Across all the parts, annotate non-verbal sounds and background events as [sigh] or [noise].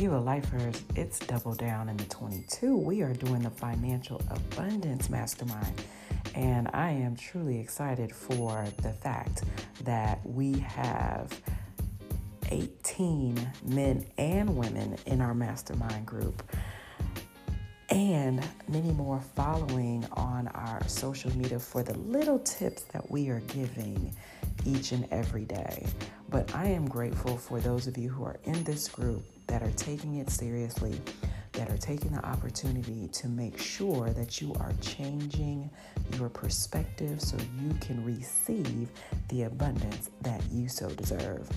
Viva Lifers, it's double down in the 22. We are doing the Financial Abundance Mastermind. And I am truly excited for the fact that we have 18 men and women in our mastermind group and many more following on our social media for the little tips that we are giving each and every day. But I am grateful for those of you who are in this group that are taking it seriously, that are taking the opportunity to make sure that you are changing your perspective so you can receive the abundance that you so deserve.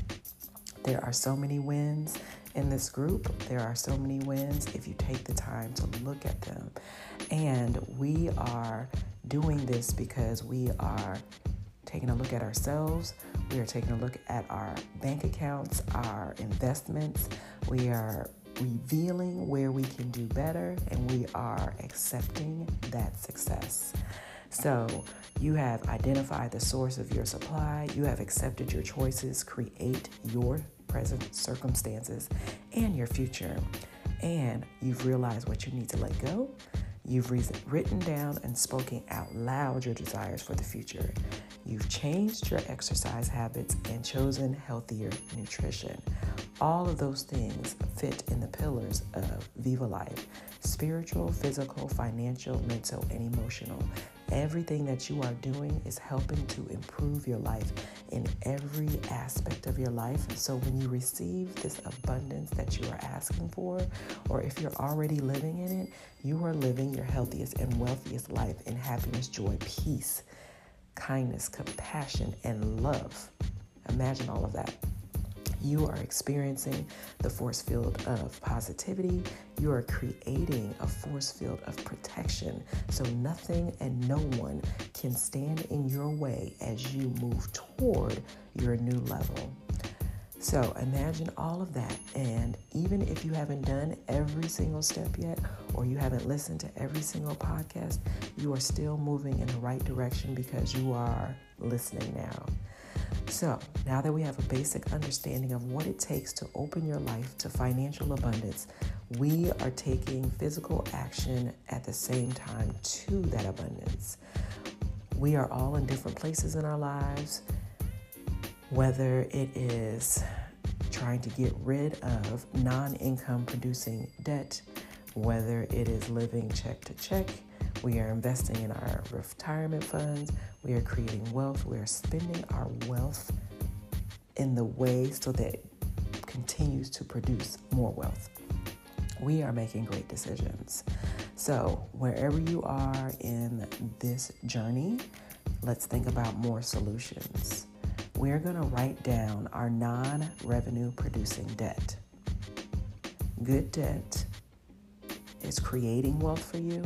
There are so many wins in this group. There are so many wins if you take the time to look at them. And we are doing this because we are taking a look at ourselves. We are taking a look at our bank accounts, our investments. We are revealing where we can do better, and we are accepting that success. So, you have identified the source of your supply, you have accepted your choices, create your present circumstances and your future. And you've realized what you need to let go. You've written down and spoken out loud your desires for the future. You've changed your exercise habits and chosen healthier nutrition. All of those things fit in the pillars of Viva Life spiritual, physical, financial, mental, and emotional. Everything that you are doing is helping to improve your life in every aspect of your life. So when you receive this abundance that you are asking for, or if you're already living in it, you are living your healthiest and wealthiest life in happiness, joy, peace, kindness, compassion, and love. Imagine all of that you are experiencing the force field of positivity. You are creating a force field of protection. So nothing and no one can stand in your way as you move toward your new level. So imagine all of that. And even if you haven't done every single step yet, or you haven't listened to every single podcast, you are still moving in the right direction because you are listening now. So, now that we have a basic understanding of what it takes to open your life to financial abundance, we are taking physical action at the same time to that abundance. We are all in different places in our lives, whether it is trying to get rid of non income producing debt, whether it is living check to check we are investing in our retirement funds. We are creating wealth. We are spending our wealth in the way so that it continues to produce more wealth. We are making great decisions. So, wherever you are in this journey, let's think about more solutions. We're going to write down our non revenue producing debt. Good debt is creating wealth for you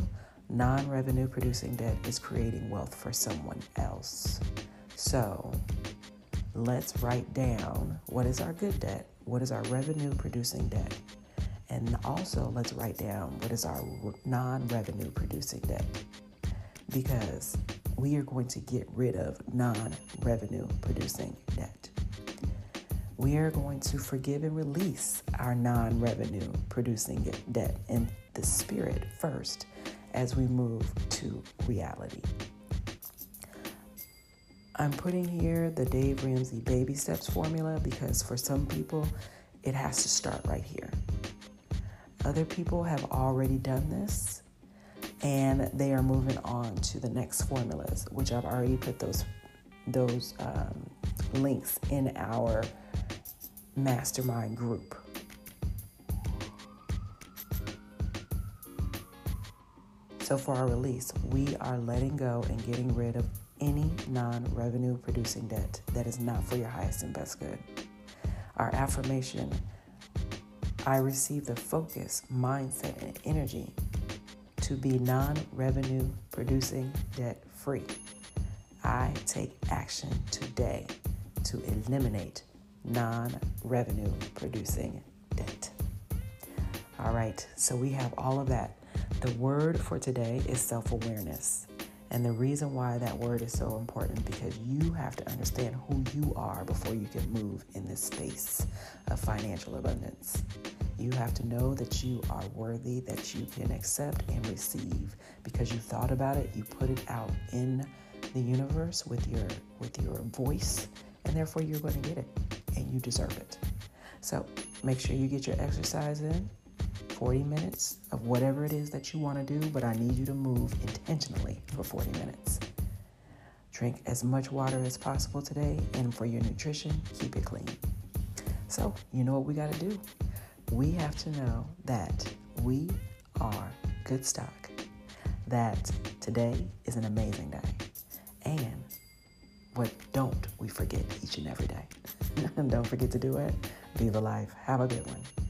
non revenue producing debt is creating wealth for someone else. So let's write down what is our good debt, what is our revenue producing debt, and also let's write down what is our non revenue producing debt. Because we are going to get rid of non revenue producing debt. We are going to forgive and release our non revenue producing debt in the spirit first as we move to reality. I'm putting here the Dave Ramsey baby steps formula because for some people, it has to start right here. Other people have already done this and they are moving on to the next formulas, which I've already put those those um, links in our mastermind group. So, for our release, we are letting go and getting rid of any non revenue producing debt that is not for your highest and best good. Our affirmation I receive the focus, mindset, and energy to be non revenue producing debt free. I take action today to eliminate non revenue producing debt. All right, so we have all of that the word for today is self awareness. And the reason why that word is so important because you have to understand who you are before you can move in this space of financial abundance. You have to know that you are worthy, that you can accept and receive because you thought about it, you put it out in the universe with your with your voice, and therefore you're going to get it and you deserve it. So, make sure you get your exercise in. 40 minutes of whatever it is that you want to do, but I need you to move intentionally for 40 minutes. Drink as much water as possible today, and for your nutrition, keep it clean. So, you know what we got to do? We have to know that we are good stock, that today is an amazing day, and what don't we forget each and every day? [laughs] don't forget to do it. Be the life. Have a good one.